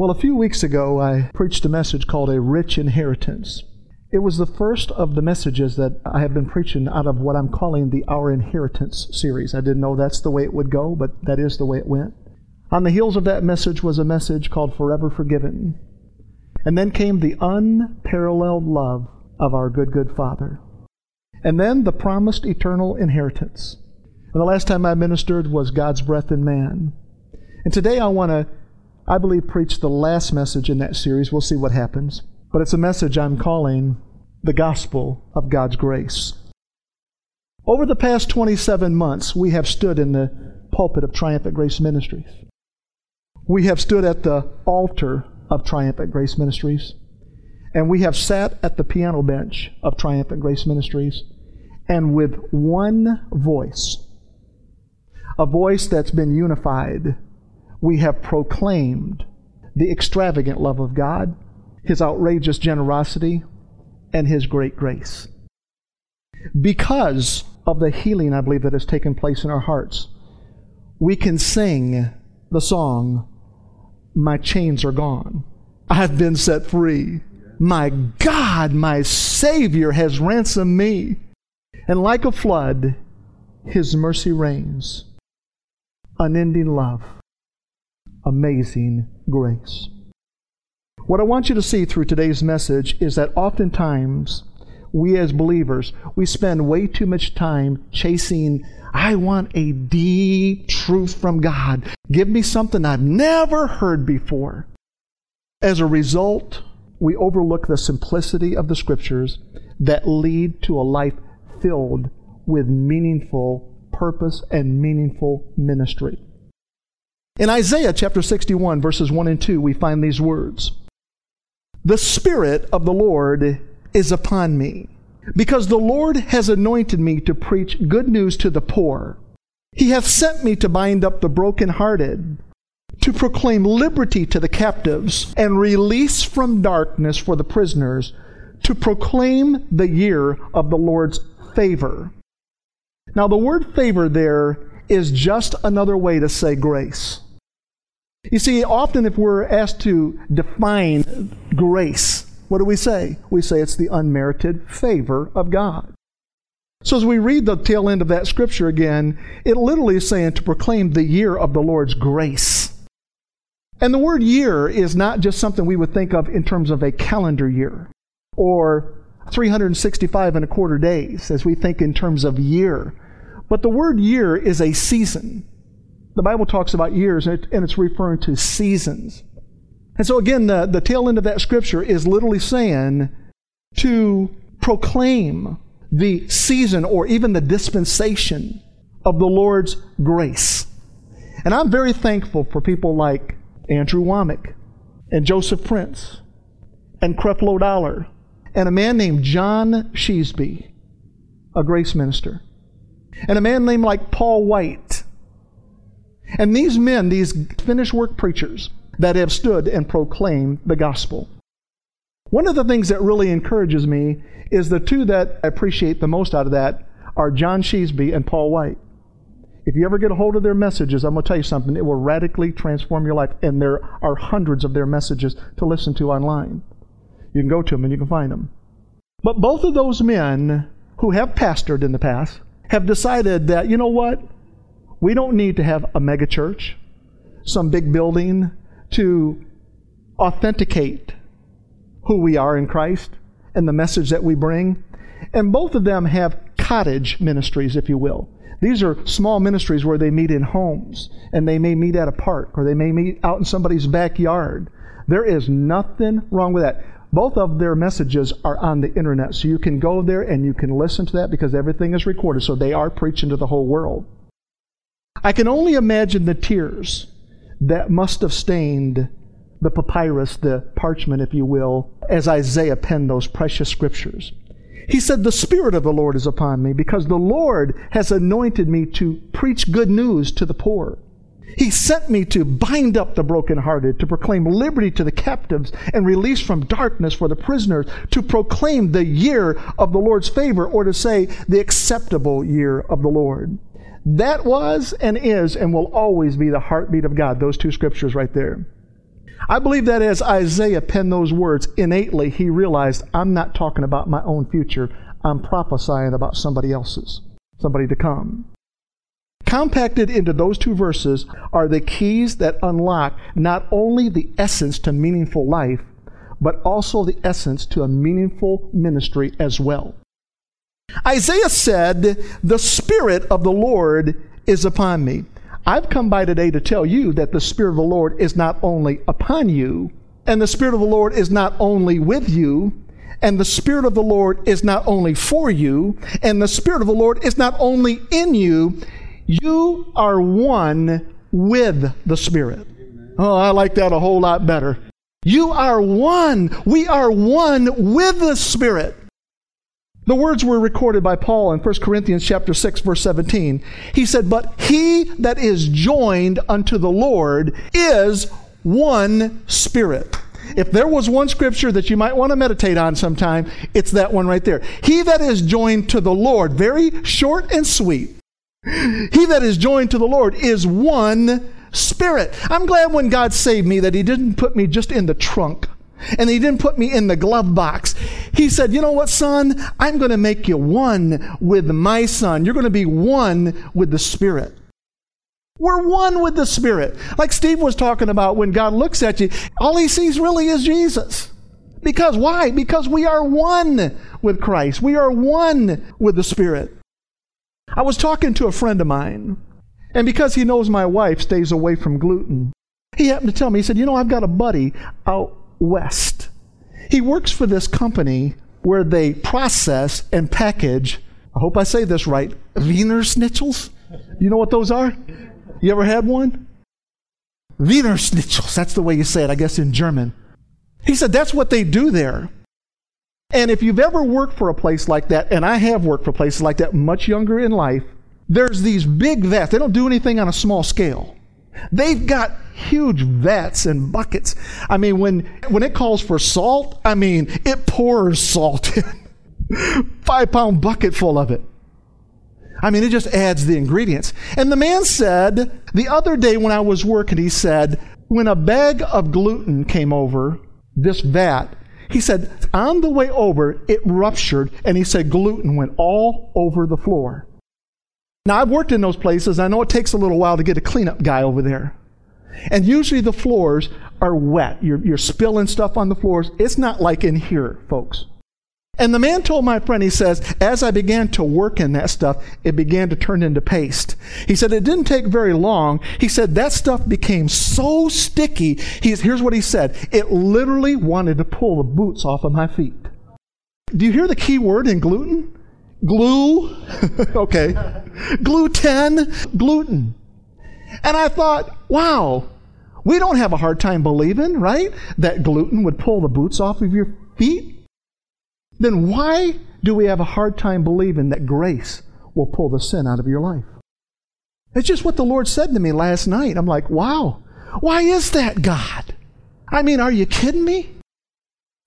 Well, a few weeks ago, I preached a message called A Rich Inheritance. It was the first of the messages that I have been preaching out of what I'm calling the Our Inheritance series. I didn't know that's the way it would go, but that is the way it went. On the heels of that message was a message called Forever Forgiven. And then came the unparalleled love of our good, good Father. And then the promised eternal inheritance. And the last time I ministered was God's breath in man. And today I want to, I believe, preach the last message in that series. We'll see what happens. But it's a message I'm calling the gospel of God's grace. Over the past 27 months, we have stood in the pulpit of Triumphant Grace Ministries. We have stood at the altar of Triumphant Grace Ministries. And we have sat at the piano bench of Triumphant Grace Ministries. And with one voice, a voice that's been unified, we have proclaimed the extravagant love of God, His outrageous generosity, and His great grace. Because of the healing, I believe, that has taken place in our hearts, we can sing the song, My Chains Are Gone. I've been set free. My God, my Savior has ransomed me. And like a flood, His mercy reigns. Unending love, amazing grace. What I want you to see through today's message is that oftentimes we as believers, we spend way too much time chasing, I want a deep truth from God. Give me something I've never heard before. As a result, we overlook the simplicity of the scriptures that lead to a life filled with meaningful purpose and meaningful ministry. In Isaiah chapter 61, verses 1 and 2, we find these words The Spirit of the Lord is upon me, because the Lord has anointed me to preach good news to the poor. He hath sent me to bind up the brokenhearted, to proclaim liberty to the captives, and release from darkness for the prisoners, to proclaim the year of the Lord's favor. Now, the word favor there is just another way to say grace. You see, often if we're asked to define grace, what do we say? We say it's the unmerited favor of God. So as we read the tail end of that scripture again, it literally is saying to proclaim the year of the Lord's grace. And the word year is not just something we would think of in terms of a calendar year or 365 and a quarter days as we think in terms of year. But the word year is a season. The Bible talks about years and it's referring to seasons. And so, again, the, the tail end of that scripture is literally saying to proclaim the season or even the dispensation of the Lord's grace. And I'm very thankful for people like Andrew Wommack and Joseph Prince and Creflo Dollar and a man named John Sheasby, a grace minister, and a man named like Paul White. And these men, these finished work preachers that have stood and proclaimed the gospel. One of the things that really encourages me is the two that I appreciate the most out of that are John Sheasby and Paul White. If you ever get a hold of their messages, I'm going to tell you something. It will radically transform your life. And there are hundreds of their messages to listen to online. You can go to them and you can find them. But both of those men who have pastored in the past have decided that, you know what? We don't need to have a megachurch, some big building to authenticate who we are in Christ and the message that we bring. And both of them have cottage ministries, if you will. These are small ministries where they meet in homes and they may meet at a park or they may meet out in somebody's backyard. There is nothing wrong with that. Both of their messages are on the internet, so you can go there and you can listen to that because everything is recorded, so they are preaching to the whole world. I can only imagine the tears that must have stained the papyrus, the parchment, if you will, as Isaiah penned those precious scriptures. He said, The Spirit of the Lord is upon me because the Lord has anointed me to preach good news to the poor. He sent me to bind up the brokenhearted, to proclaim liberty to the captives and release from darkness for the prisoners, to proclaim the year of the Lord's favor, or to say the acceptable year of the Lord. That was and is and will always be the heartbeat of God, those two scriptures right there. I believe that as Isaiah penned those words, innately he realized I'm not talking about my own future. I'm prophesying about somebody else's, somebody to come. Compacted into those two verses are the keys that unlock not only the essence to meaningful life, but also the essence to a meaningful ministry as well. Isaiah said, The Spirit of the Lord is upon me. I've come by today to tell you that the Spirit of the Lord is not only upon you, and the Spirit of the Lord is not only with you, and the Spirit of the Lord is not only for you, and the Spirit of the Lord is not only in you, you are one with the Spirit. Oh, I like that a whole lot better. You are one. We are one with the Spirit. The words were recorded by Paul in 1 Corinthians chapter 6 verse 17. He said, "But he that is joined unto the Lord is one spirit." If there was one scripture that you might want to meditate on sometime, it's that one right there. He that is joined to the Lord, very short and sweet. He that is joined to the Lord is one spirit. I'm glad when God saved me that He didn't put me just in the trunk and He didn't put me in the glove box. He said, You know what, son? I'm going to make you one with my son. You're going to be one with the Spirit. We're one with the Spirit. Like Steve was talking about when God looks at you, all he sees really is Jesus. Because why? Because we are one with Christ. We are one with the Spirit. I was talking to a friend of mine, and because he knows my wife stays away from gluten, he happened to tell me, he said, You know, I've got a buddy out west. He works for this company where they process and package, I hope I say this right, Wiener Schnitzels. You know what those are? You ever had one? Wiener Schnitzels. That's the way you say it, I guess, in German. He said that's what they do there. And if you've ever worked for a place like that, and I have worked for places like that much younger in life, there's these big vats. They don't do anything on a small scale. They've got huge vats and buckets. I mean, when, when it calls for salt, I mean, it pours salt in. Five pound bucket full of it. I mean, it just adds the ingredients. And the man said, the other day when I was working, he said, when a bag of gluten came over this vat, he said, on the way over, it ruptured, and he said, gluten went all over the floor. Now, I've worked in those places. I know it takes a little while to get a cleanup guy over there. And usually the floors are wet. You're, you're spilling stuff on the floors. It's not like in here, folks. And the man told my friend, he says, as I began to work in that stuff, it began to turn into paste. He said, it didn't take very long. He said, that stuff became so sticky. He's, here's what he said it literally wanted to pull the boots off of my feet. Do you hear the key word in gluten? Glue. okay. Gluten. Gluten. And I thought, wow, we don't have a hard time believing, right? That gluten would pull the boots off of your feet then why do we have a hard time believing that grace will pull the sin out of your life? It's just what the Lord said to me last night. I'm like, wow, why is that, God? I mean, are you kidding me?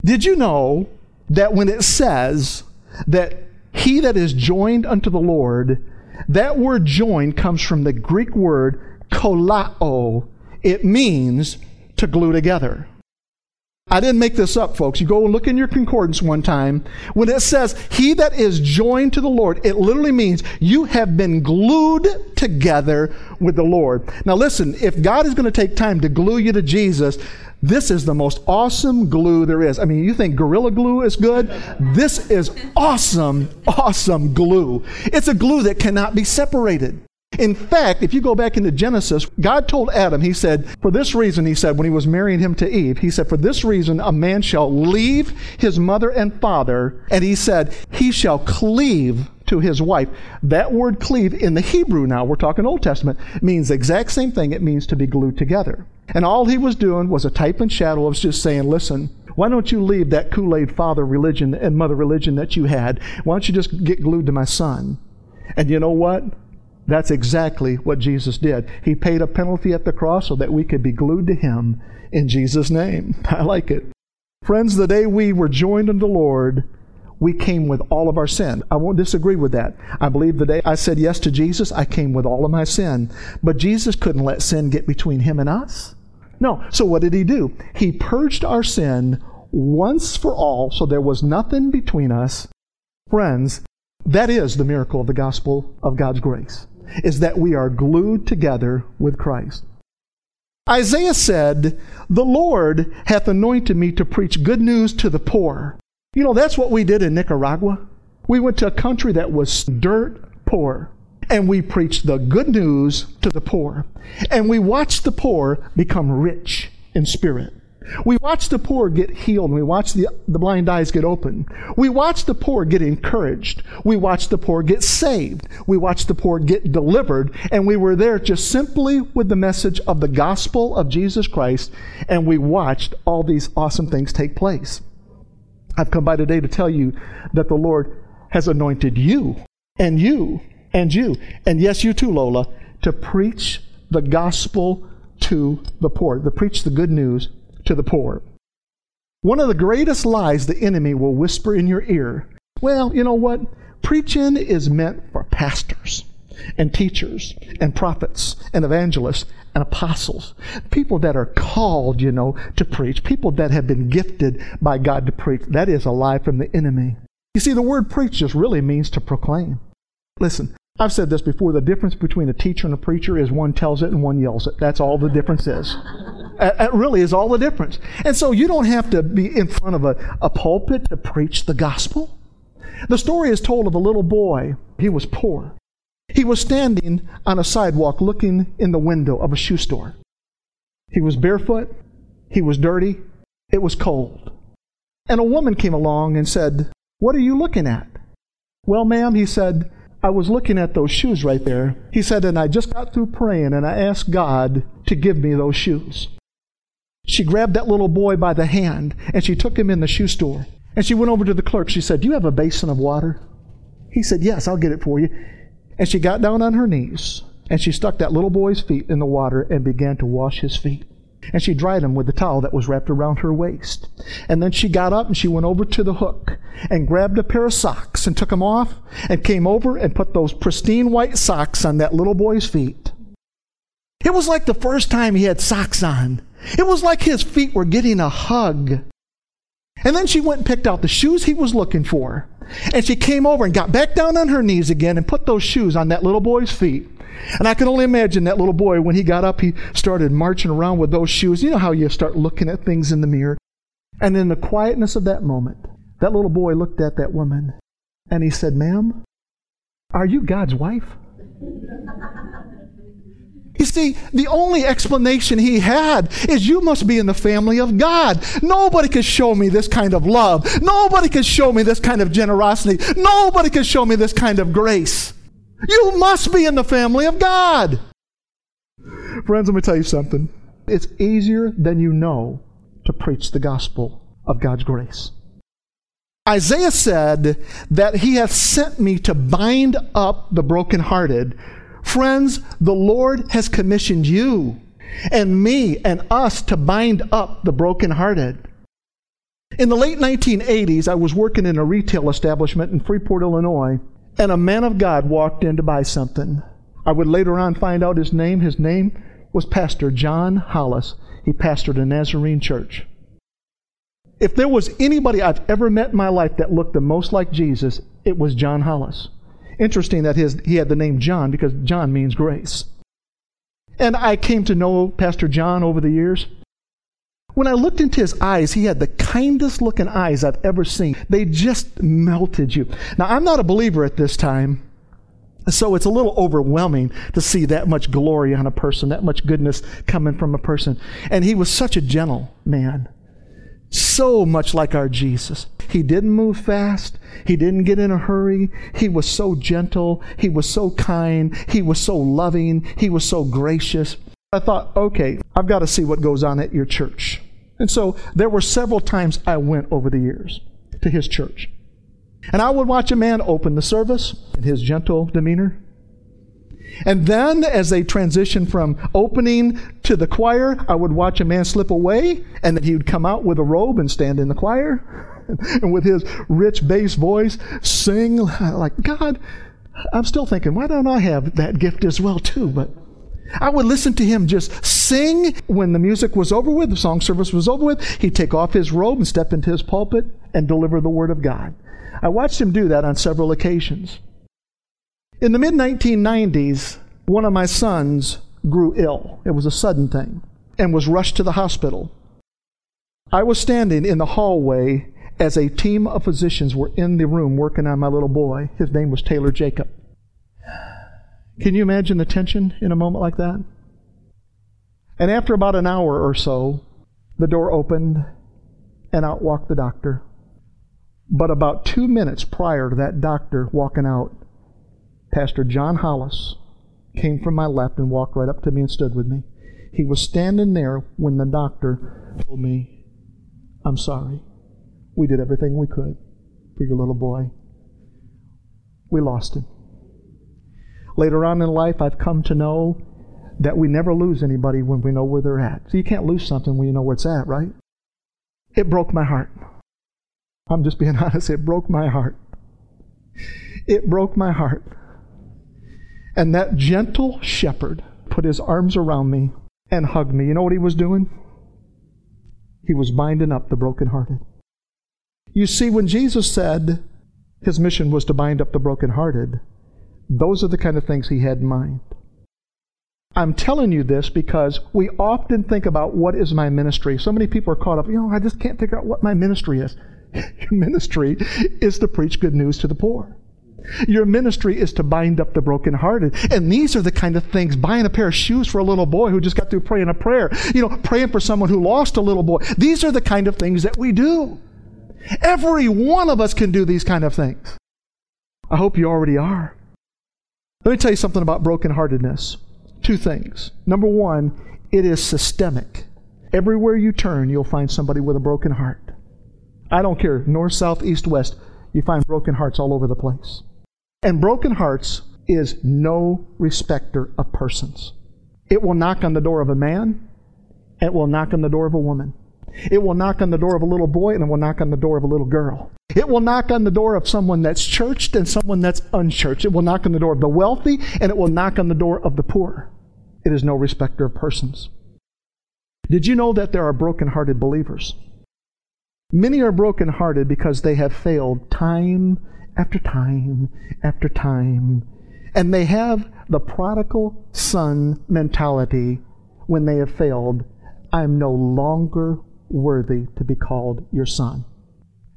Did you know that when it says that he that is joined unto the Lord, that word joined comes from the Greek word kolao. It means to glue together. I didn't make this up, folks. You go and look in your concordance one time. When it says, He that is joined to the Lord, it literally means you have been glued together with the Lord. Now, listen, if God is going to take time to glue you to Jesus, this is the most awesome glue there is. I mean, you think Gorilla Glue is good? This is awesome, awesome glue. It's a glue that cannot be separated. In fact, if you go back into Genesis, God told Adam, He said, for this reason, He said, when He was marrying him to Eve, He said, for this reason, a man shall leave his mother and father, and He said, he shall cleave to his wife. That word cleave in the Hebrew now, we're talking Old Testament, means the exact same thing. It means to be glued together. And all he was doing was a type and shadow of just saying, listen, why don't you leave that Kool Aid father religion and mother religion that you had? Why don't you just get glued to my son? And you know what? That's exactly what Jesus did. He paid a penalty at the cross so that we could be glued to Him in Jesus' name. I like it. Friends, the day we were joined unto the Lord, we came with all of our sin. I won't disagree with that. I believe the day I said yes to Jesus, I came with all of my sin. But Jesus couldn't let sin get between Him and us. No. So what did he do? He purged our sin once for all, so there was nothing between us. Friends, that is the miracle of the gospel of God's grace, is that we are glued together with Christ. Isaiah said, The Lord hath anointed me to preach good news to the poor. You know, that's what we did in Nicaragua. We went to a country that was dirt poor, and we preached the good news to the poor. And we watched the poor become rich in spirit. We watch the poor get healed. We watch the, the blind eyes get open. We watch the poor get encouraged. We watch the poor get saved. We watch the poor get delivered. And we were there just simply with the message of the gospel of Jesus Christ. And we watched all these awesome things take place. I've come by today to tell you that the Lord has anointed you and you and you, and yes, you too, Lola, to preach the gospel to the poor, to preach the good news to the poor. One of the greatest lies the enemy will whisper in your ear well, you know what? Preaching is meant for pastors and teachers and prophets and evangelists and apostles. People that are called, you know, to preach. People that have been gifted by God to preach. That is a lie from the enemy. You see, the word preach just really means to proclaim. Listen, I've said this before the difference between a teacher and a preacher is one tells it and one yells it. That's all the difference is. That really is all the difference. And so you don't have to be in front of a, a pulpit to preach the gospel. The story is told of a little boy. He was poor. He was standing on a sidewalk looking in the window of a shoe store. He was barefoot. He was dirty. It was cold. And a woman came along and said, What are you looking at? Well, ma'am, he said, I was looking at those shoes right there. He said, and I just got through praying and I asked God to give me those shoes. She grabbed that little boy by the hand and she took him in the shoe store. And she went over to the clerk. She said, Do you have a basin of water? He said, Yes, I'll get it for you. And she got down on her knees and she stuck that little boy's feet in the water and began to wash his feet. And she dried them with the towel that was wrapped around her waist. And then she got up and she went over to the hook and grabbed a pair of socks and took them off and came over and put those pristine white socks on that little boy's feet. It was like the first time he had socks on. It was like his feet were getting a hug. And then she went and picked out the shoes he was looking for. And she came over and got back down on her knees again and put those shoes on that little boy's feet. And I can only imagine that little boy, when he got up, he started marching around with those shoes. You know how you start looking at things in the mirror? And in the quietness of that moment, that little boy looked at that woman and he said, Ma'am, are you God's wife? You see, the only explanation he had is you must be in the family of God. Nobody could show me this kind of love. Nobody could show me this kind of generosity. Nobody could show me this kind of grace. You must be in the family of God. Friends, let me tell you something. It's easier than you know to preach the gospel of God's grace. Isaiah said that he hath sent me to bind up the brokenhearted. Friends, the Lord has commissioned you and me and us to bind up the brokenhearted. In the late 1980s, I was working in a retail establishment in Freeport, Illinois, and a man of God walked in to buy something. I would later on find out his name. His name was Pastor John Hollis. He pastored a Nazarene church. If there was anybody I've ever met in my life that looked the most like Jesus, it was John Hollis. Interesting that his, he had the name John because John means grace. And I came to know Pastor John over the years. When I looked into his eyes, he had the kindest looking eyes I've ever seen. They just melted you. Now, I'm not a believer at this time, so it's a little overwhelming to see that much glory on a person, that much goodness coming from a person. And he was such a gentle man. So much like our Jesus. He didn't move fast. He didn't get in a hurry. He was so gentle. He was so kind. He was so loving. He was so gracious. I thought, okay, I've got to see what goes on at your church. And so there were several times I went over the years to his church. And I would watch a man open the service in his gentle demeanor. And then, as they transitioned from opening to the choir, I would watch a man slip away, and then he would come out with a robe and stand in the choir, and with his rich bass voice, sing like God. I'm still thinking, why don't I have that gift as well too? But I would listen to him just sing when the music was over with, the song service was over with. He'd take off his robe and step into his pulpit and deliver the Word of God. I watched him do that on several occasions. In the mid 1990s, one of my sons grew ill. It was a sudden thing and was rushed to the hospital. I was standing in the hallway as a team of physicians were in the room working on my little boy. His name was Taylor Jacob. Can you imagine the tension in a moment like that? And after about an hour or so, the door opened and out walked the doctor. But about two minutes prior to that doctor walking out, Pastor John Hollis came from my left and walked right up to me and stood with me. He was standing there when the doctor told me, I'm sorry. We did everything we could for your little boy. We lost him. Later on in life, I've come to know that we never lose anybody when we know where they're at. So you can't lose something when you know where it's at, right? It broke my heart. I'm just being honest. It broke my heart. It broke my heart. And that gentle shepherd put his arms around me and hugged me. You know what he was doing? He was binding up the brokenhearted. You see, when Jesus said his mission was to bind up the brokenhearted, those are the kind of things he had in mind. I'm telling you this because we often think about what is my ministry. So many people are caught up, you know, I just can't figure out what my ministry is. Your ministry is to preach good news to the poor. Your ministry is to bind up the brokenhearted. And these are the kind of things buying a pair of shoes for a little boy who just got through praying a prayer, you know, praying for someone who lost a little boy. These are the kind of things that we do. Every one of us can do these kind of things. I hope you already are. Let me tell you something about brokenheartedness. Two things. Number one, it is systemic. Everywhere you turn, you'll find somebody with a broken heart. I don't care, north, south, east, west, you find broken hearts all over the place. And broken hearts is no respecter of persons. It will knock on the door of a man, it will knock on the door of a woman. It will knock on the door of a little boy, and it will knock on the door of a little girl. It will knock on the door of someone that's churched and someone that's unchurched. It will knock on the door of the wealthy, and it will knock on the door of the poor. It is no respecter of persons. Did you know that there are broken-hearted believers? Many are broken-hearted because they have failed time after time after time. And they have the prodigal son mentality when they have failed. I'm no longer worthy to be called your son.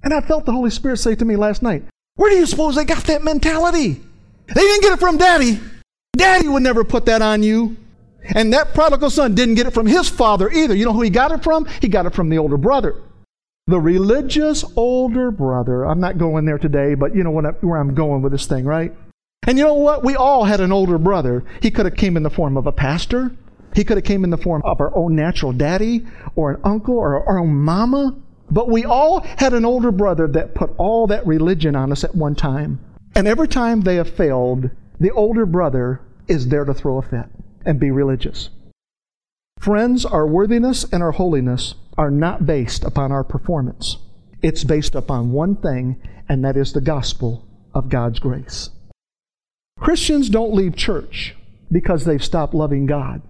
And I felt the Holy Spirit say to me last night, Where do you suppose they got that mentality? They didn't get it from daddy. Daddy would never put that on you. And that prodigal son didn't get it from his father either. You know who he got it from? He got it from the older brother. The religious older brother. I'm not going there today, but you know where I'm going with this thing, right? And you know what? We all had an older brother. He could have came in the form of a pastor. He could have came in the form of our own natural daddy or an uncle or our own mama. But we all had an older brother that put all that religion on us at one time. And every time they have failed, the older brother is there to throw a fit and be religious. Friends, our worthiness and our holiness are not based upon our performance. It's based upon one thing, and that is the gospel of God's grace. Christians don't leave church because they've stopped loving God.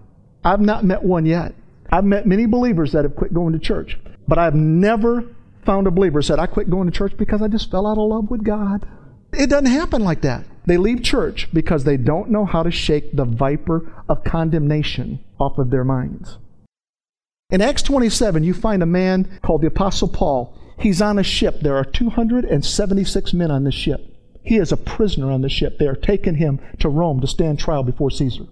I've not met one yet. I've met many believers that have quit going to church, but I've never found a believer said, I quit going to church because I just fell out of love with God. It doesn't happen like that. They leave church because they don't know how to shake the viper of condemnation off of their minds. In Acts 27, you find a man called the Apostle Paul. He's on a ship. There are 276 men on the ship. He is a prisoner on the ship. They are taking him to Rome to stand trial before Caesar.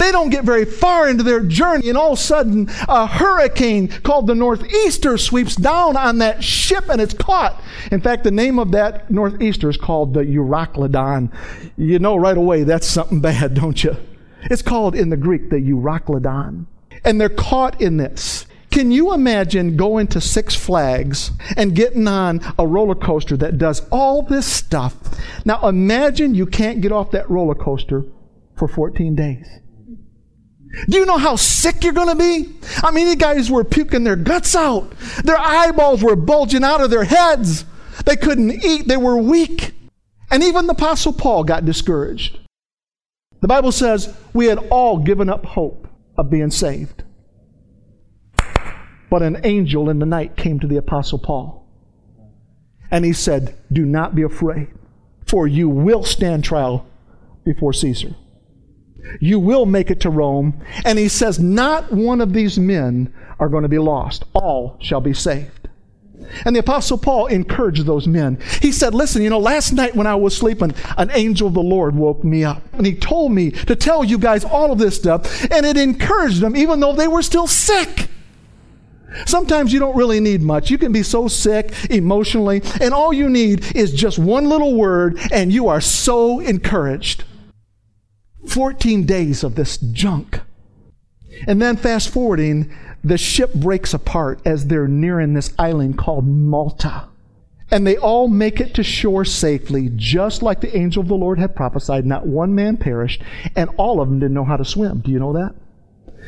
They don't get very far into their journey, and all of a sudden, a hurricane called the Northeaster sweeps down on that ship and it's caught. In fact, the name of that Northeaster is called the Euroclydon. You know right away that's something bad, don't you? It's called in the Greek the Euroclydon. And they're caught in this. Can you imagine going to Six Flags and getting on a roller coaster that does all this stuff? Now imagine you can't get off that roller coaster for 14 days. Do you know how sick you're going to be? I mean, these guys were puking their guts out. Their eyeballs were bulging out of their heads. They couldn't eat. They were weak. And even the Apostle Paul got discouraged. The Bible says we had all given up hope. of being saved. But an angel in the night came to the Apostle Paul. And he said, Do not be afraid, for you will stand trial before Caesar. You will make it to Rome. And he says, Not one of these men are going to be lost. All shall be saved. And the Apostle Paul encouraged those men. He said, Listen, you know, last night when I was sleeping, an angel of the Lord woke me up. And he told me to tell you guys all of this stuff. And it encouraged them, even though they were still sick. Sometimes you don't really need much. You can be so sick emotionally, and all you need is just one little word, and you are so encouraged. 14 days of this junk. And then, fast forwarding, the ship breaks apart as they're nearing this island called Malta. And they all make it to shore safely, just like the angel of the Lord had prophesied. Not one man perished, and all of them didn't know how to swim. Do you know that?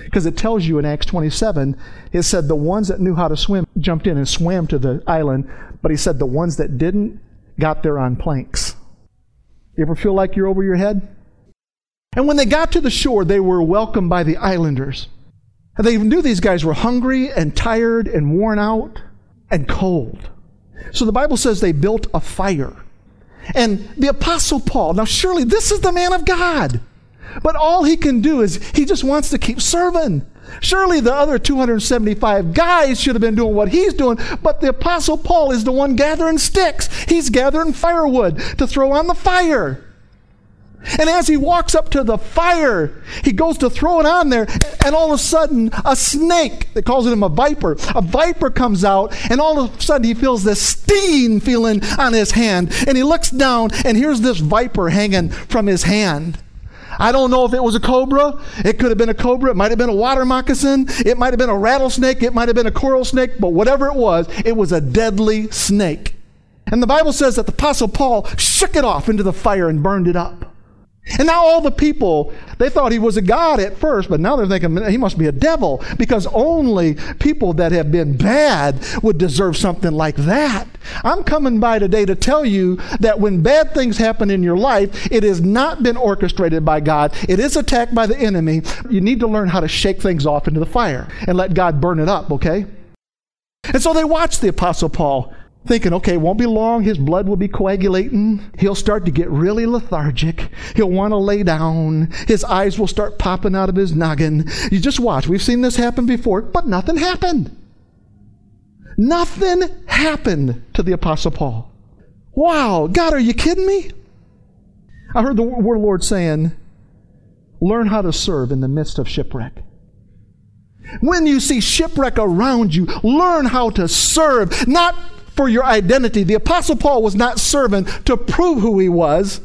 Because it tells you in Acts 27, it said the ones that knew how to swim jumped in and swam to the island, but he said the ones that didn't got there on planks. You ever feel like you're over your head? And when they got to the shore, they were welcomed by the islanders. And they knew these guys were hungry and tired and worn out and cold. So the Bible says they built a fire. And the Apostle Paul, now surely this is the man of God. But all he can do is he just wants to keep serving. Surely the other 275 guys should have been doing what he's doing, but the Apostle Paul is the one gathering sticks. He's gathering firewood to throw on the fire. And as he walks up to the fire, he goes to throw it on there, and all of a sudden, a snake, they calls it him a viper, a viper comes out, and all of a sudden he feels this stinging feeling on his hand. And he looks down, and here's this viper hanging from his hand. I don't know if it was a cobra. It could have been a cobra. It might have been a water moccasin. It might have been a rattlesnake. It might have been a coral snake. But whatever it was, it was a deadly snake. And the Bible says that the Apostle Paul shook it off into the fire and burned it up. And now all the people, they thought he was a god at first, but now they're thinking he must be a devil because only people that have been bad would deserve something like that. I'm coming by today to tell you that when bad things happen in your life, it has not been orchestrated by God. It is attacked by the enemy. You need to learn how to shake things off into the fire and let God burn it up, okay? And so they watched the Apostle Paul thinking, okay, it won't be long. His blood will be coagulating. He'll start to get really lethargic. He'll want to lay down. His eyes will start popping out of his noggin. You just watch. We've seen this happen before, but nothing happened. Nothing happened to the Apostle Paul. Wow, God, are you kidding me? I heard the word Lord saying, learn how to serve in the midst of shipwreck. When you see shipwreck around you, learn how to serve, not for your identity. The Apostle Paul was not serving to prove who he was,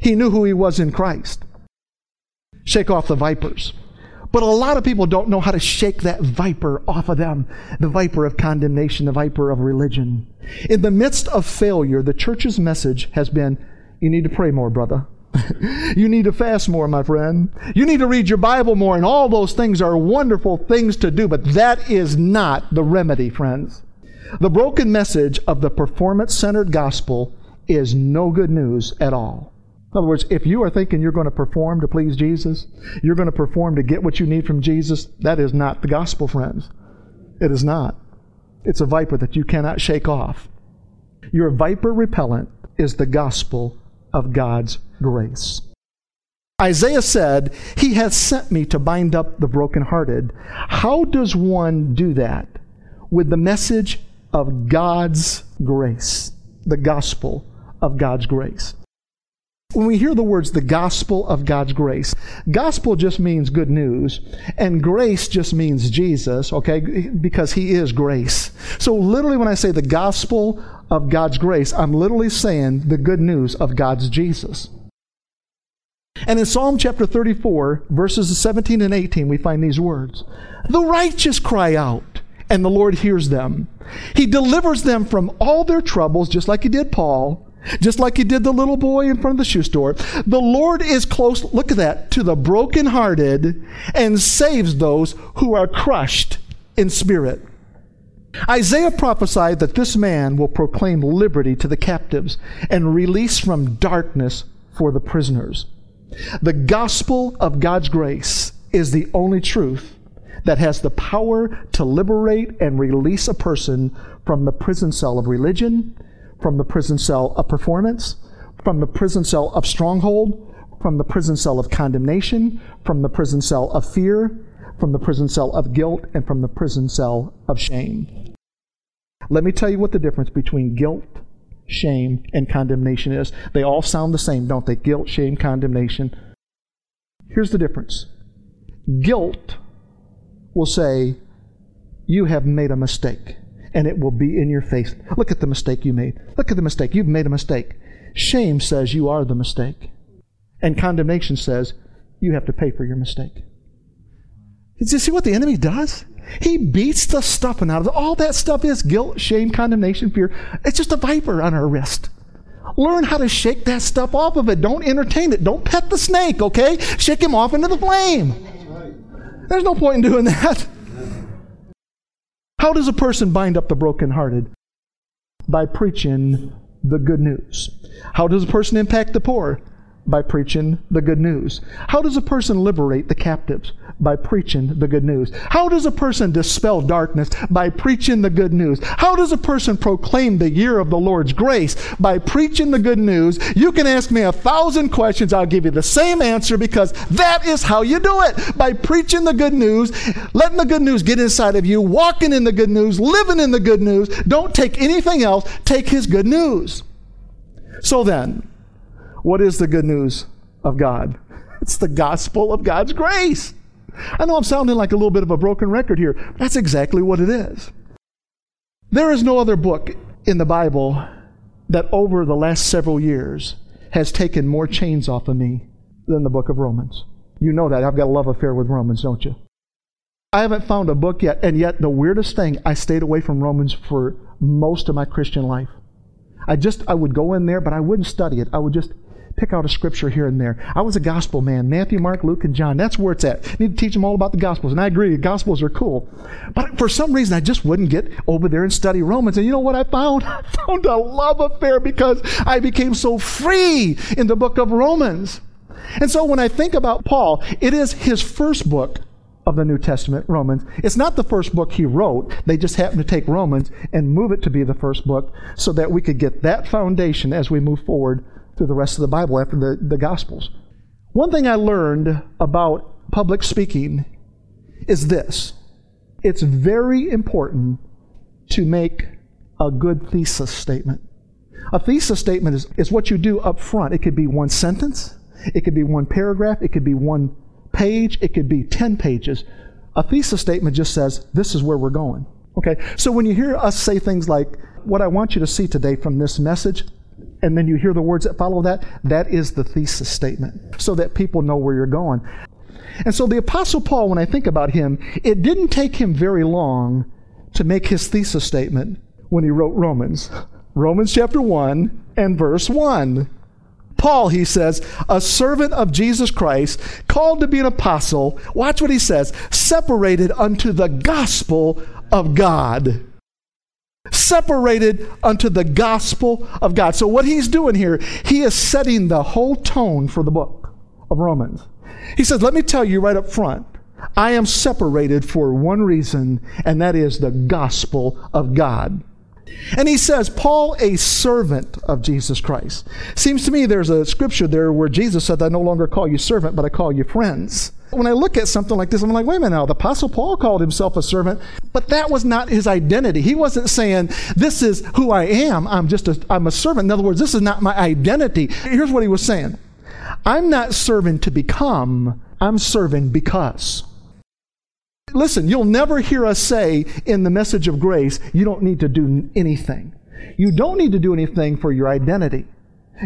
he knew who he was in Christ. Shake off the vipers. But a lot of people don't know how to shake that viper off of them the viper of condemnation, the viper of religion. In the midst of failure, the church's message has been you need to pray more, brother. you need to fast more, my friend. You need to read your Bible more, and all those things are wonderful things to do, but that is not the remedy, friends. The broken message of the performance centered gospel is no good news at all. In other words, if you are thinking you're going to perform to please Jesus, you're going to perform to get what you need from Jesus, that is not the gospel, friends. It is not. It's a viper that you cannot shake off. Your viper repellent is the gospel of God's grace. Isaiah said, He has sent me to bind up the brokenhearted. How does one do that? With the message of God's grace, the gospel of God's grace. When we hear the words the gospel of God's grace, gospel just means good news, and grace just means Jesus, okay, because He is grace. So, literally, when I say the gospel of God's grace, I'm literally saying the good news of God's Jesus. And in Psalm chapter 34, verses 17 and 18, we find these words The righteous cry out and the Lord hears them. He delivers them from all their troubles, just like He did Paul, just like He did the little boy in front of the shoe store. The Lord is close, look at that, to the brokenhearted and saves those who are crushed in spirit. Isaiah prophesied that this man will proclaim liberty to the captives and release from darkness for the prisoners. The gospel of God's grace is the only truth that has the power to liberate and release a person from the prison cell of religion, from the prison cell of performance, from the prison cell of stronghold, from the prison cell of condemnation, from the prison cell of fear, from the prison cell of guilt, and from the prison cell of shame. Let me tell you what the difference between guilt, shame, and condemnation is. They all sound the same, don't they? Guilt, shame, condemnation. Here's the difference guilt will say, You have made a mistake, and it will be in your face. Look at the mistake you made. Look at the mistake. You've made a mistake. Shame says you are the mistake. And condemnation says you have to pay for your mistake. Did you see what the enemy does? He beats the stuffing out of it. All that stuff is guilt, shame, condemnation, fear. It's just a viper on our wrist. Learn how to shake that stuff off of it. Don't entertain it. Don't pet the snake, okay? Shake him off into the flame. There's no point in doing that. How does a person bind up the brokenhearted? By preaching the good news. How does a person impact the poor? By preaching the good news. How does a person liberate the captives? By preaching the good news. How does a person dispel darkness? By preaching the good news. How does a person proclaim the year of the Lord's grace? By preaching the good news. You can ask me a thousand questions, I'll give you the same answer because that is how you do it. By preaching the good news, letting the good news get inside of you, walking in the good news, living in the good news. Don't take anything else, take His good news. So then, what is the good news of God? It's the gospel of God's grace. I know I'm sounding like a little bit of a broken record here. That's exactly what it is. There is no other book in the Bible that over the last several years has taken more chains off of me than the book of Romans. You know that. I've got a love affair with Romans, don't you? I haven't found a book yet, and yet the weirdest thing, I stayed away from Romans for most of my Christian life. I just, I would go in there, but I wouldn't study it. I would just pick out a scripture here and there. I was a gospel man. Matthew, Mark, Luke, and John. That's where it's at. You need to teach them all about the gospels. And I agree, gospels are cool. But for some reason, I just wouldn't get over there and study Romans. And you know what I found? I found a love affair because I became so free in the book of Romans. And so when I think about Paul, it is his first book of the New Testament, Romans. It's not the first book he wrote. They just happened to take Romans and move it to be the first book so that we could get that foundation as we move forward through the rest of the Bible after the, the Gospels. One thing I learned about public speaking is this it's very important to make a good thesis statement. A thesis statement is, is what you do up front. It could be one sentence, it could be one paragraph, it could be one page, it could be 10 pages. A thesis statement just says, This is where we're going. Okay? So when you hear us say things like, What I want you to see today from this message, and then you hear the words that follow that, that is the thesis statement, so that people know where you're going. And so the Apostle Paul, when I think about him, it didn't take him very long to make his thesis statement when he wrote Romans. Romans chapter 1 and verse 1. Paul, he says, a servant of Jesus Christ, called to be an apostle, watch what he says, separated unto the gospel of God separated unto the gospel of God. So, what he's doing here, he is setting the whole tone for the book of Romans. He says, Let me tell you right up front, I am separated for one reason, and that is the gospel of God. And he says, Paul, a servant of Jesus Christ. Seems to me there's a scripture there where Jesus said, I no longer call you servant, but I call you friends. When I look at something like this, I'm like, wait a minute now, the Apostle Paul called himself a servant, but that was not his identity. He wasn't saying, this is who I am, I'm just a, I'm a servant. In other words, this is not my identity. Here's what he was saying I'm not serving to become, I'm serving because. Listen, you'll never hear us say in the message of grace, you don't need to do anything. You don't need to do anything for your identity.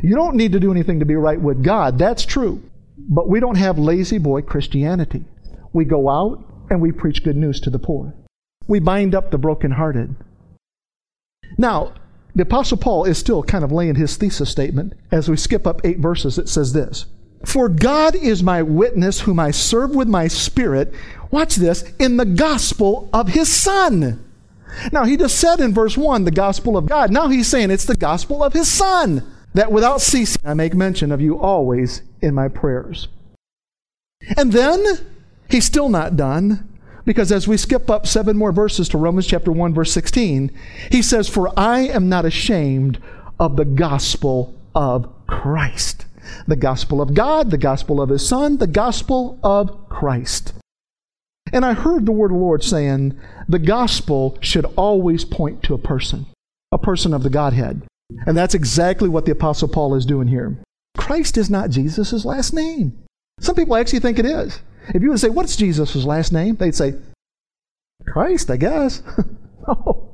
You don't need to do anything to be right with God. That's true. But we don't have lazy boy Christianity. We go out and we preach good news to the poor. We bind up the brokenhearted. Now, the Apostle Paul is still kind of laying his thesis statement. As we skip up eight verses, it says this For God is my witness, whom I serve with my spirit, watch this, in the gospel of his Son. Now, he just said in verse 1 the gospel of God. Now he's saying it's the gospel of his Son that without ceasing I make mention of you always in my prayers. And then He's still not done. Because as we skip up seven more verses to Romans chapter 1, verse 16, he says, For I am not ashamed of the gospel of Christ. The gospel of God, the gospel of his Son, the gospel of Christ. And I heard the word of the Lord saying, the gospel should always point to a person, a person of the Godhead. And that's exactly what the Apostle Paul is doing here. Christ is not Jesus' last name. Some people actually think it is. If you would say, What's Jesus' last name? They'd say, Christ, I guess. oh.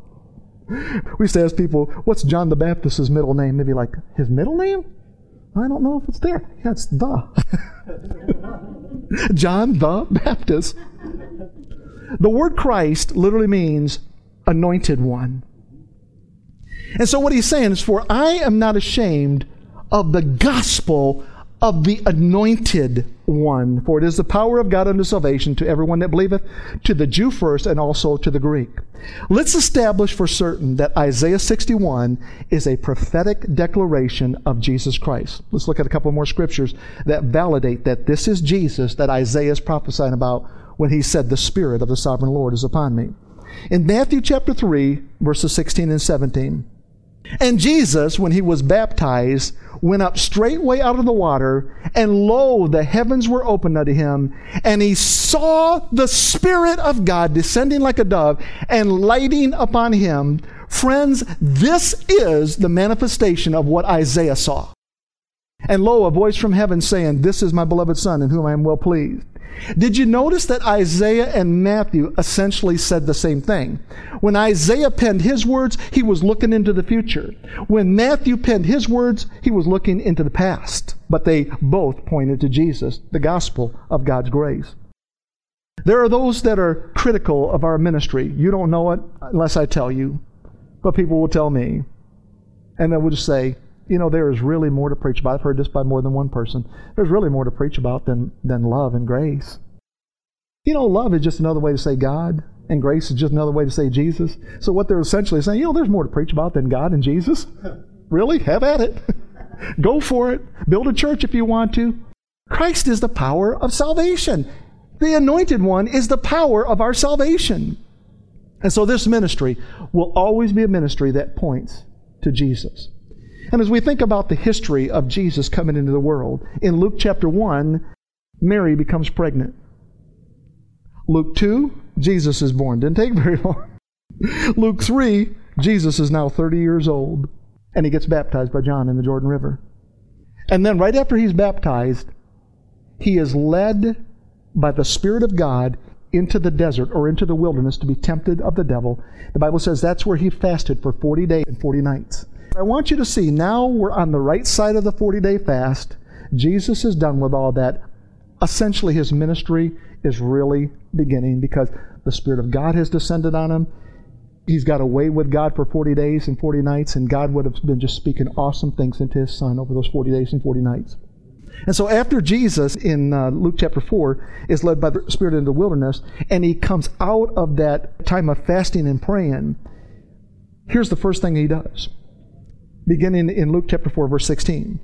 We used to ask people, What's John the Baptist's middle name? They'd be like, His middle name? I don't know if it's there. Yeah, it's the. John the Baptist. The word Christ literally means anointed one. And so what he's saying is, For I am not ashamed of the gospel of the anointed one. For it is the power of God unto salvation to everyone that believeth, to the Jew first, and also to the Greek. Let's establish for certain that Isaiah 61 is a prophetic declaration of Jesus Christ. Let's look at a couple more scriptures that validate that this is Jesus that Isaiah is prophesying about when he said, The Spirit of the sovereign Lord is upon me. In Matthew chapter 3, verses 16 and 17. And Jesus, when he was baptized, went up straightway out of the water, and lo, the heavens were opened unto him, and he saw the Spirit of God descending like a dove and lighting upon him. Friends, this is the manifestation of what Isaiah saw. And lo, a voice from heaven saying, This is my beloved Son, in whom I am well pleased. Did you notice that Isaiah and Matthew essentially said the same thing? When Isaiah penned his words, he was looking into the future. When Matthew penned his words, he was looking into the past. But they both pointed to Jesus, the gospel of God's grace. There are those that are critical of our ministry. You don't know it unless I tell you, but people will tell me. And they will just say, you know, there is really more to preach about. I've heard this by more than one person. There's really more to preach about than, than love and grace. You know, love is just another way to say God, and grace is just another way to say Jesus. So what they're essentially saying, you know, there's more to preach about than God and Jesus. really? Have at it. Go for it. Build a church if you want to. Christ is the power of salvation. The anointed one is the power of our salvation. And so this ministry will always be a ministry that points to Jesus. And as we think about the history of Jesus coming into the world, in Luke chapter 1, Mary becomes pregnant. Luke 2, Jesus is born. Didn't take very long. Luke 3, Jesus is now 30 years old, and he gets baptized by John in the Jordan River. And then, right after he's baptized, he is led by the Spirit of God into the desert or into the wilderness to be tempted of the devil. The Bible says that's where he fasted for 40 days and 40 nights. I want you to see now we're on the right side of the 40 day fast. Jesus is done with all that. Essentially, his ministry is really beginning because the Spirit of God has descended on him. He's got away with God for 40 days and 40 nights, and God would have been just speaking awesome things into his son over those 40 days and 40 nights. And so, after Jesus in uh, Luke chapter 4 is led by the Spirit into the wilderness, and he comes out of that time of fasting and praying, here's the first thing he does beginning in Luke chapter 4, verse 16.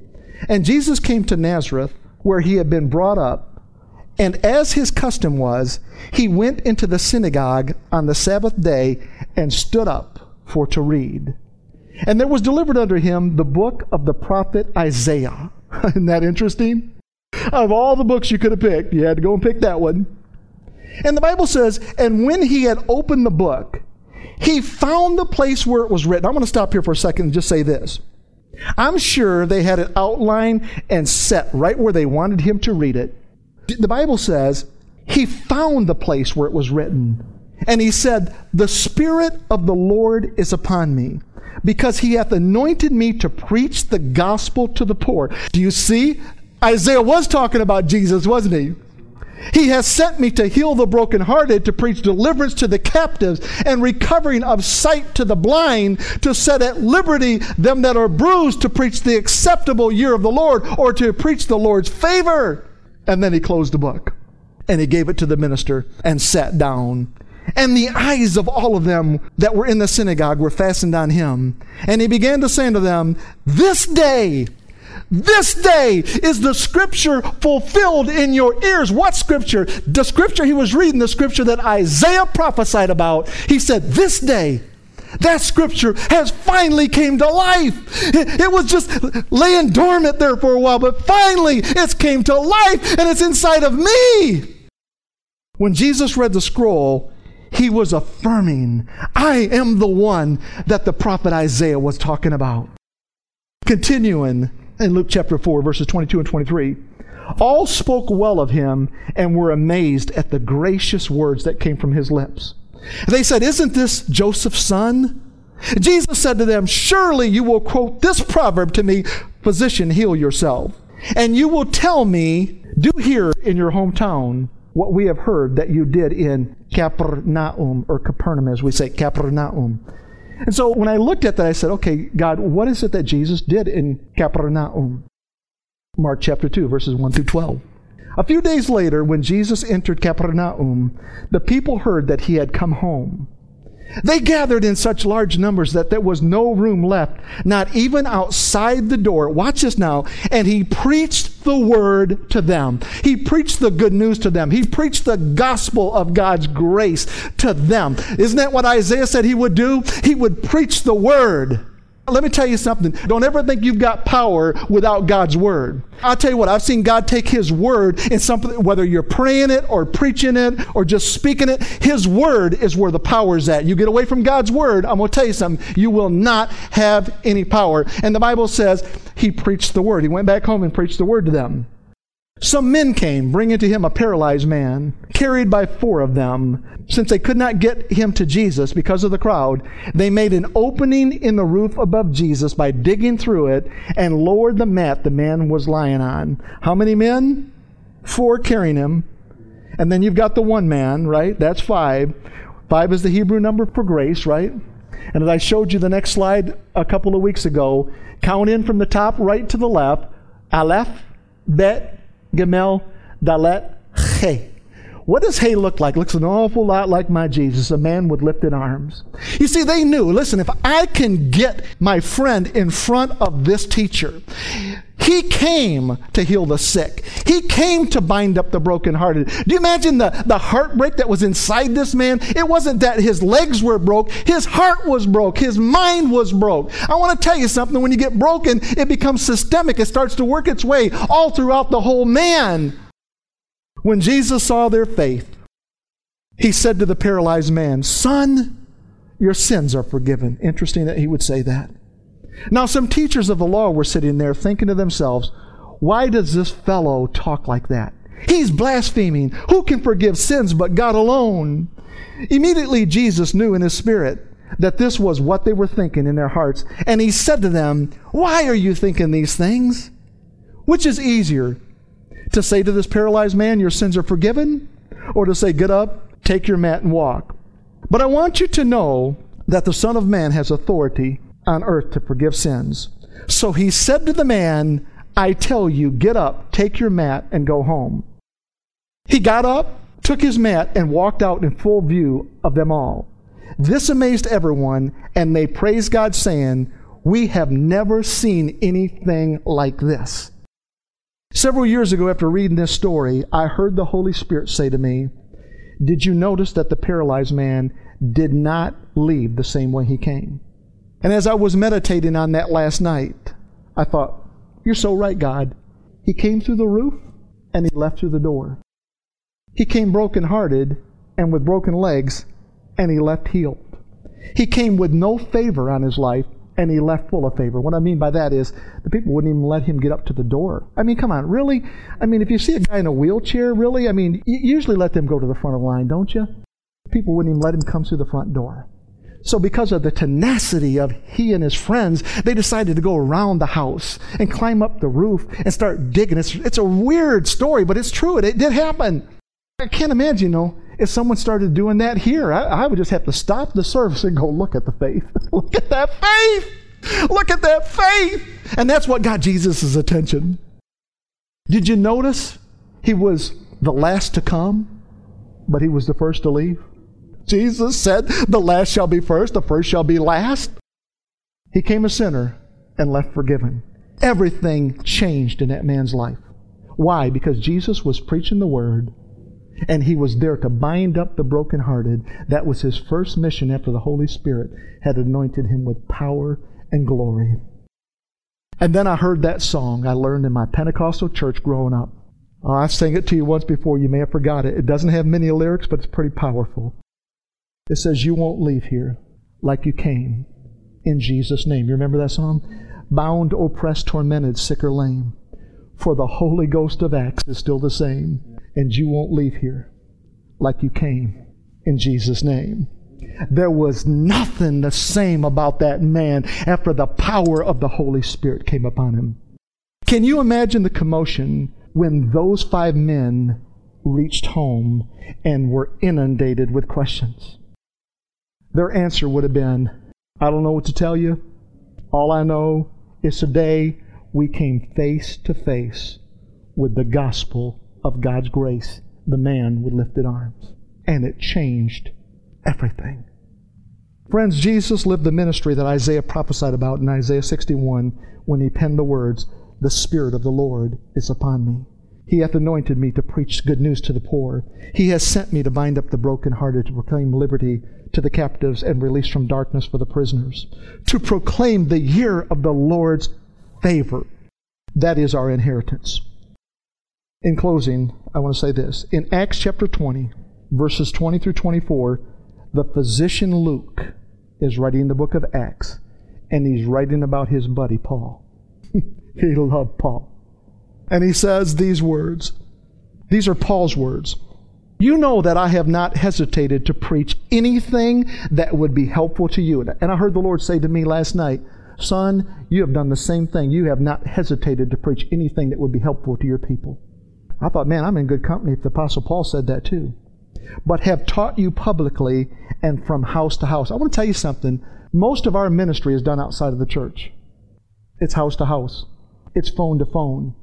And Jesus came to Nazareth, where he had been brought up, and as his custom was, he went into the synagogue on the Sabbath day and stood up for to read. And there was delivered unto him the book of the prophet Isaiah. Isn't that interesting? Of all the books you could have picked, you had to go and pick that one. And the Bible says, And when he had opened the book, he found the place where it was written. I'm going to stop here for a second and just say this. I'm sure they had it outlined and set right where they wanted him to read it. The Bible says he found the place where it was written. And he said, The Spirit of the Lord is upon me, because he hath anointed me to preach the gospel to the poor. Do you see? Isaiah was talking about Jesus, wasn't he? He has sent me to heal the brokenhearted, to preach deliverance to the captives, and recovering of sight to the blind, to set at liberty them that are bruised, to preach the acceptable year of the Lord, or to preach the Lord's favor. And then he closed the book, and he gave it to the minister, and sat down. And the eyes of all of them that were in the synagogue were fastened on him. And he began to say unto them, This day this day is the scripture fulfilled in your ears. What scripture? The scripture he was reading, the scripture that Isaiah prophesied about. He said, This day, that scripture has finally came to life. It, was just laying dormant there for a while, but finally it's came to life and it's inside of me. When Jesus read the scroll, he was affirming, I am the one that the prophet Isaiah was talking about. Continuing in Luke chapter 4, verses 22 and 23. All spoke well of him and were amazed at the gracious words that came from his lips. They said, Isn't this Joseph's son? Jesus said to them, Surely you will quote this proverb to me, Physician, heal yourself. And you will tell me, Do here in your hometown what we have heard that you did in Capernaum, or Capernaum as we say, Capernaum. And so when I looked at that, I said, Okay, God, what is it that Jesus did in Capernaum? Mark chapter 2, verses 1 through 12. A few days later, when Jesus entered Capernaum, the people heard that he had come home. They gathered in such large numbers that there was no room left, not even outside the door. Watch this now. And he preached the word to them. He preached the good news to them. He preached the gospel of God's grace to them. Isn't that what Isaiah said he would do? He would preach the word. Let me tell you something. Don't ever think you've got power without God's word. I'll tell you what, I've seen God take his word in something, whether you're praying it or preaching it or just speaking it, his word is where the power is at. You get away from God's word, I'm going to tell you something, you will not have any power. And the Bible says he preached the word. He went back home and preached the word to them. Some men came, bringing to him a paralyzed man, carried by four of them. Since they could not get him to Jesus because of the crowd, they made an opening in the roof above Jesus by digging through it and lowered the mat the man was lying on. How many men? Four carrying him. And then you've got the one man, right? That's five. Five is the Hebrew number for grace, right? And as I showed you the next slide a couple of weeks ago, count in from the top right to the left. Aleph, Bet, Gemel, Dalet, He. What does He look like? Looks an awful lot like my Jesus, a man with lifted arms. You see, they knew, listen, if I can get my friend in front of this teacher, he came to heal the sick. He came to bind up the brokenhearted. Do you imagine the, the heartbreak that was inside this man? It wasn't that his legs were broke, his heart was broke, his mind was broke. I want to tell you something when you get broken, it becomes systemic. It starts to work its way all throughout the whole man. When Jesus saw their faith, he said to the paralyzed man, Son, your sins are forgiven. Interesting that he would say that. Now, some teachers of the law were sitting there thinking to themselves, Why does this fellow talk like that? He's blaspheming. Who can forgive sins but God alone? Immediately, Jesus knew in his spirit that this was what they were thinking in their hearts. And he said to them, Why are you thinking these things? Which is easier, to say to this paralyzed man, Your sins are forgiven, or to say, Get up, take your mat, and walk. But I want you to know that the Son of Man has authority on earth to forgive sins. So he said to the man, I tell you, get up, take your mat, and go home. He got up, took his mat, and walked out in full view of them all. This amazed everyone, and they praised God, saying, We have never seen anything like this. Several years ago, after reading this story, I heard the Holy Spirit say to me, Did you notice that the paralyzed man did not leave the same way he came? And as I was meditating on that last night, I thought, You're so right, God. He came through the roof and he left through the door. He came broken-hearted and with broken legs and he left healed. He came with no favor on his life and he left full of favor. What I mean by that is the people wouldn't even let him get up to the door. I mean, come on, really? I mean, if you see a guy in a wheelchair, really? I mean, you usually let them go to the front of the line, don't you? People wouldn't even let him come through the front door. So, because of the tenacity of he and his friends, they decided to go around the house and climb up the roof and start digging. It's, it's a weird story, but it's true. It, it did happen. I can't imagine, you know, if someone started doing that here, I, I would just have to stop the service and go, look at the faith. look at that faith. Look at that faith. And that's what got Jesus' attention. Did you notice he was the last to come, but he was the first to leave? Jesus said, The last shall be first, the first shall be last. He came a sinner and left forgiven. everything changed in that man's life. Why? Because Jesus was preaching the word and he was there to bind up the brokenhearted. That was his first mission after the Holy Spirit had anointed him with power and glory. And then I heard that song I learned in my Pentecostal church growing up. Oh, I sang it to you once before. You may have forgot it. It doesn't have many lyrics, but it's pretty powerful. It says, You won't leave here like you came in Jesus' name. You remember that song? Bound, oppressed, tormented, sick or lame. For the Holy Ghost of Acts is still the same, and you won't leave here like you came in Jesus' name. There was nothing the same about that man after the power of the Holy Spirit came upon him. Can you imagine the commotion when those five men reached home and were inundated with questions? Their answer would have been, I don't know what to tell you. All I know is today we came face to face with the gospel of God's grace, the man with lifted arms. And it changed everything. Friends, Jesus lived the ministry that Isaiah prophesied about in Isaiah 61 when he penned the words, The Spirit of the Lord is upon me. He hath anointed me to preach good news to the poor. He has sent me to bind up the brokenhearted, to proclaim liberty to the captives and release from darkness for the prisoners, to proclaim the year of the Lord's favor. That is our inheritance. In closing, I want to say this. In Acts chapter 20, verses 20 through 24, the physician Luke is writing the book of Acts, and he's writing about his buddy Paul. he loved Paul. And he says these words. These are Paul's words. You know that I have not hesitated to preach anything that would be helpful to you. And I heard the Lord say to me last night, Son, you have done the same thing. You have not hesitated to preach anything that would be helpful to your people. I thought, man, I'm in good company if the Apostle Paul said that too. But have taught you publicly and from house to house. I want to tell you something. Most of our ministry is done outside of the church. It's house to house. It's phone to phone.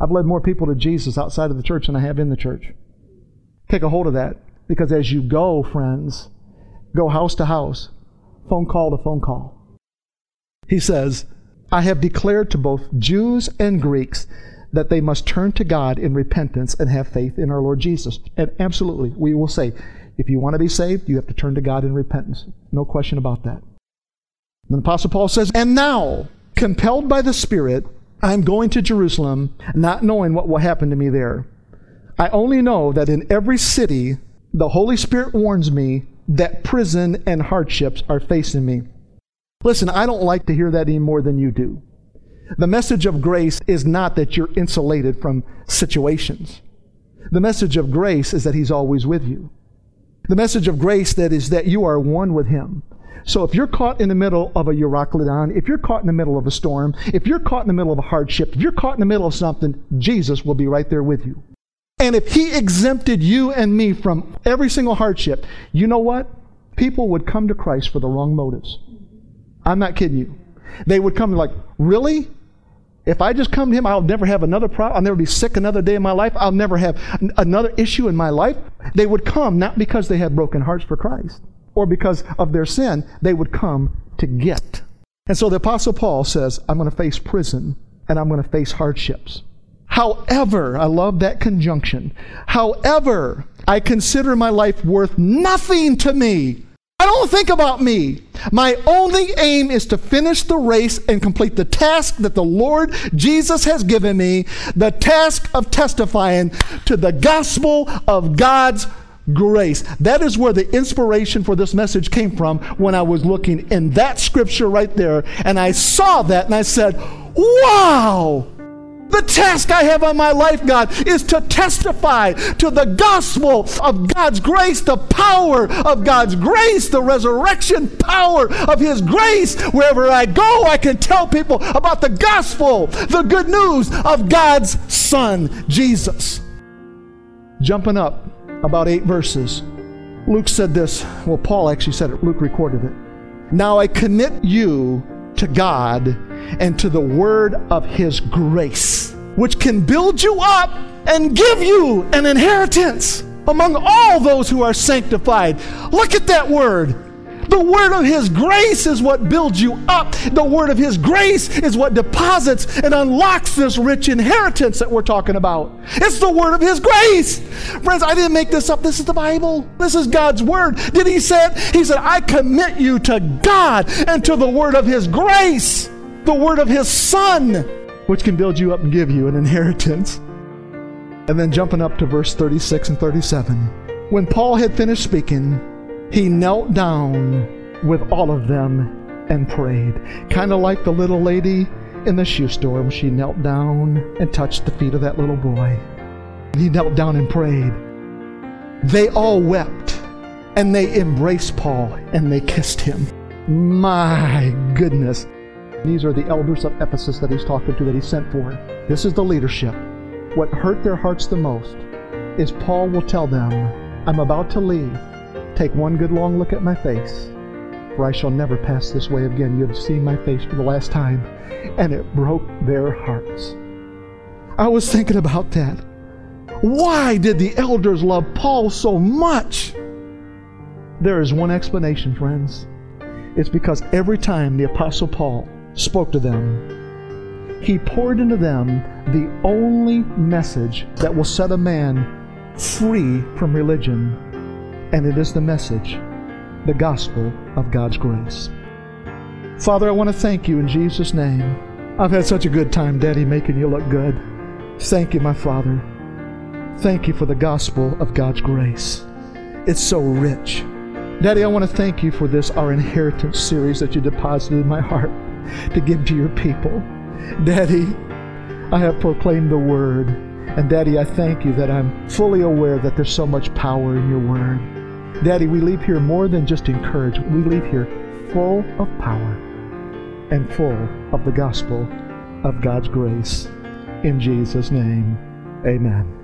I've led more people to Jesus outside of the church than I have in the church. Take a hold of that because as you go, friends, go house to house, phone call to phone call. He says, I have declared to both Jews and Greeks that they must turn to God in repentance and have faith in our Lord Jesus. And absolutely, we will say, if you want to be saved, you have to turn to God in repentance. No question about that. Then the Apostle Paul says, And now, compelled by the Spirit, I'm going to Jerusalem, not knowing what will happen to me there. I only know that in every city, the Holy Spirit warns me that prison and hardships are facing me. Listen, I don't like to hear that any more than you do. The message of grace is not that you're insulated from situations. The message of grace is that He's always with you. The message of grace that is that you are one with Him. So if you're caught in the middle of a Euroclydon, if you're caught in the middle of a storm, if you're caught in the middle of a hardship, if you're caught in the middle of something, Jesus will be right there with you. And if He exempted you and me from every single hardship, you know what? People would come to Christ for the wrong motives. I'm not kidding you. They would come like, really? If I just come to him, I'll never have another problem. I'll never be sick another day in my life. I'll never have another issue in my life. They would come not because they had broken hearts for Christ or because of their sin. They would come to get. And so the Apostle Paul says, I'm going to face prison and I'm going to face hardships. However, I love that conjunction. However, I consider my life worth nothing to me I don't think about me. My only aim is to finish the race and complete the task that the Lord Jesus has given me the task of testifying to the gospel of God's grace. That is where the inspiration for this message came from when I was looking in that scripture right there. And I saw that and I said, wow! The task I have on my life, God, is to testify to the gospel of God's grace, the power of God's grace, the resurrection power of His grace. Wherever I go, I can tell people about the gospel, the good news of God's Son, Jesus. Jumping up about eight verses, Luke said this. Well, Paul actually said it, Luke recorded it. Now I commit you to God and to the word of His grace, which can build you up and give you an inheritance among all those who are sanctified. Look at that word. The word of His grace is what builds you up. The word of His grace is what deposits and unlocks this rich inheritance that we're talking about. It's the word of His grace. Friends, I didn't make this up. This is the Bible. This is God's word. Did He say it? He said, I commit you to God and to the word of His grace, the word of His Son, which can build you up and give you an inheritance. And then jumping up to verse 36 and 37. When Paul had finished speaking, he knelt down with all of them and prayed. Kind of like the little lady in the shoe store when she knelt down and touched the feet of that little boy. He knelt down and prayed. They all wept and they embraced Paul and they kissed him. My goodness. These are the elders of Ephesus that he's talking to, that he sent for. This is the leadership. What hurt their hearts the most is Paul will tell them, I'm about to leave. Take one good long look at my face, for I shall never pass this way again. You have seen my face for the last time. And it broke their hearts. I was thinking about that. Why did the elders love Paul so much? There is one explanation, friends. It's because every time the Apostle Paul spoke to them, he poured into them the only message that will set a man free from religion, and it is the message, the gospel of God's grace. Father, I want to thank you in Jesus' name. I've had such a good time, Daddy, making you look good. Thank you, my Father. Thank you for the gospel of God's grace. It's so rich. Daddy, I want to thank you for this, our inheritance series that you deposited in my heart to give to your people. Daddy, I have proclaimed the word. And Daddy, I thank you that I'm fully aware that there's so much power in your word. Daddy, we leave here more than just encouraged. We leave here full of power and full of the gospel of God's grace. In Jesus' name, amen.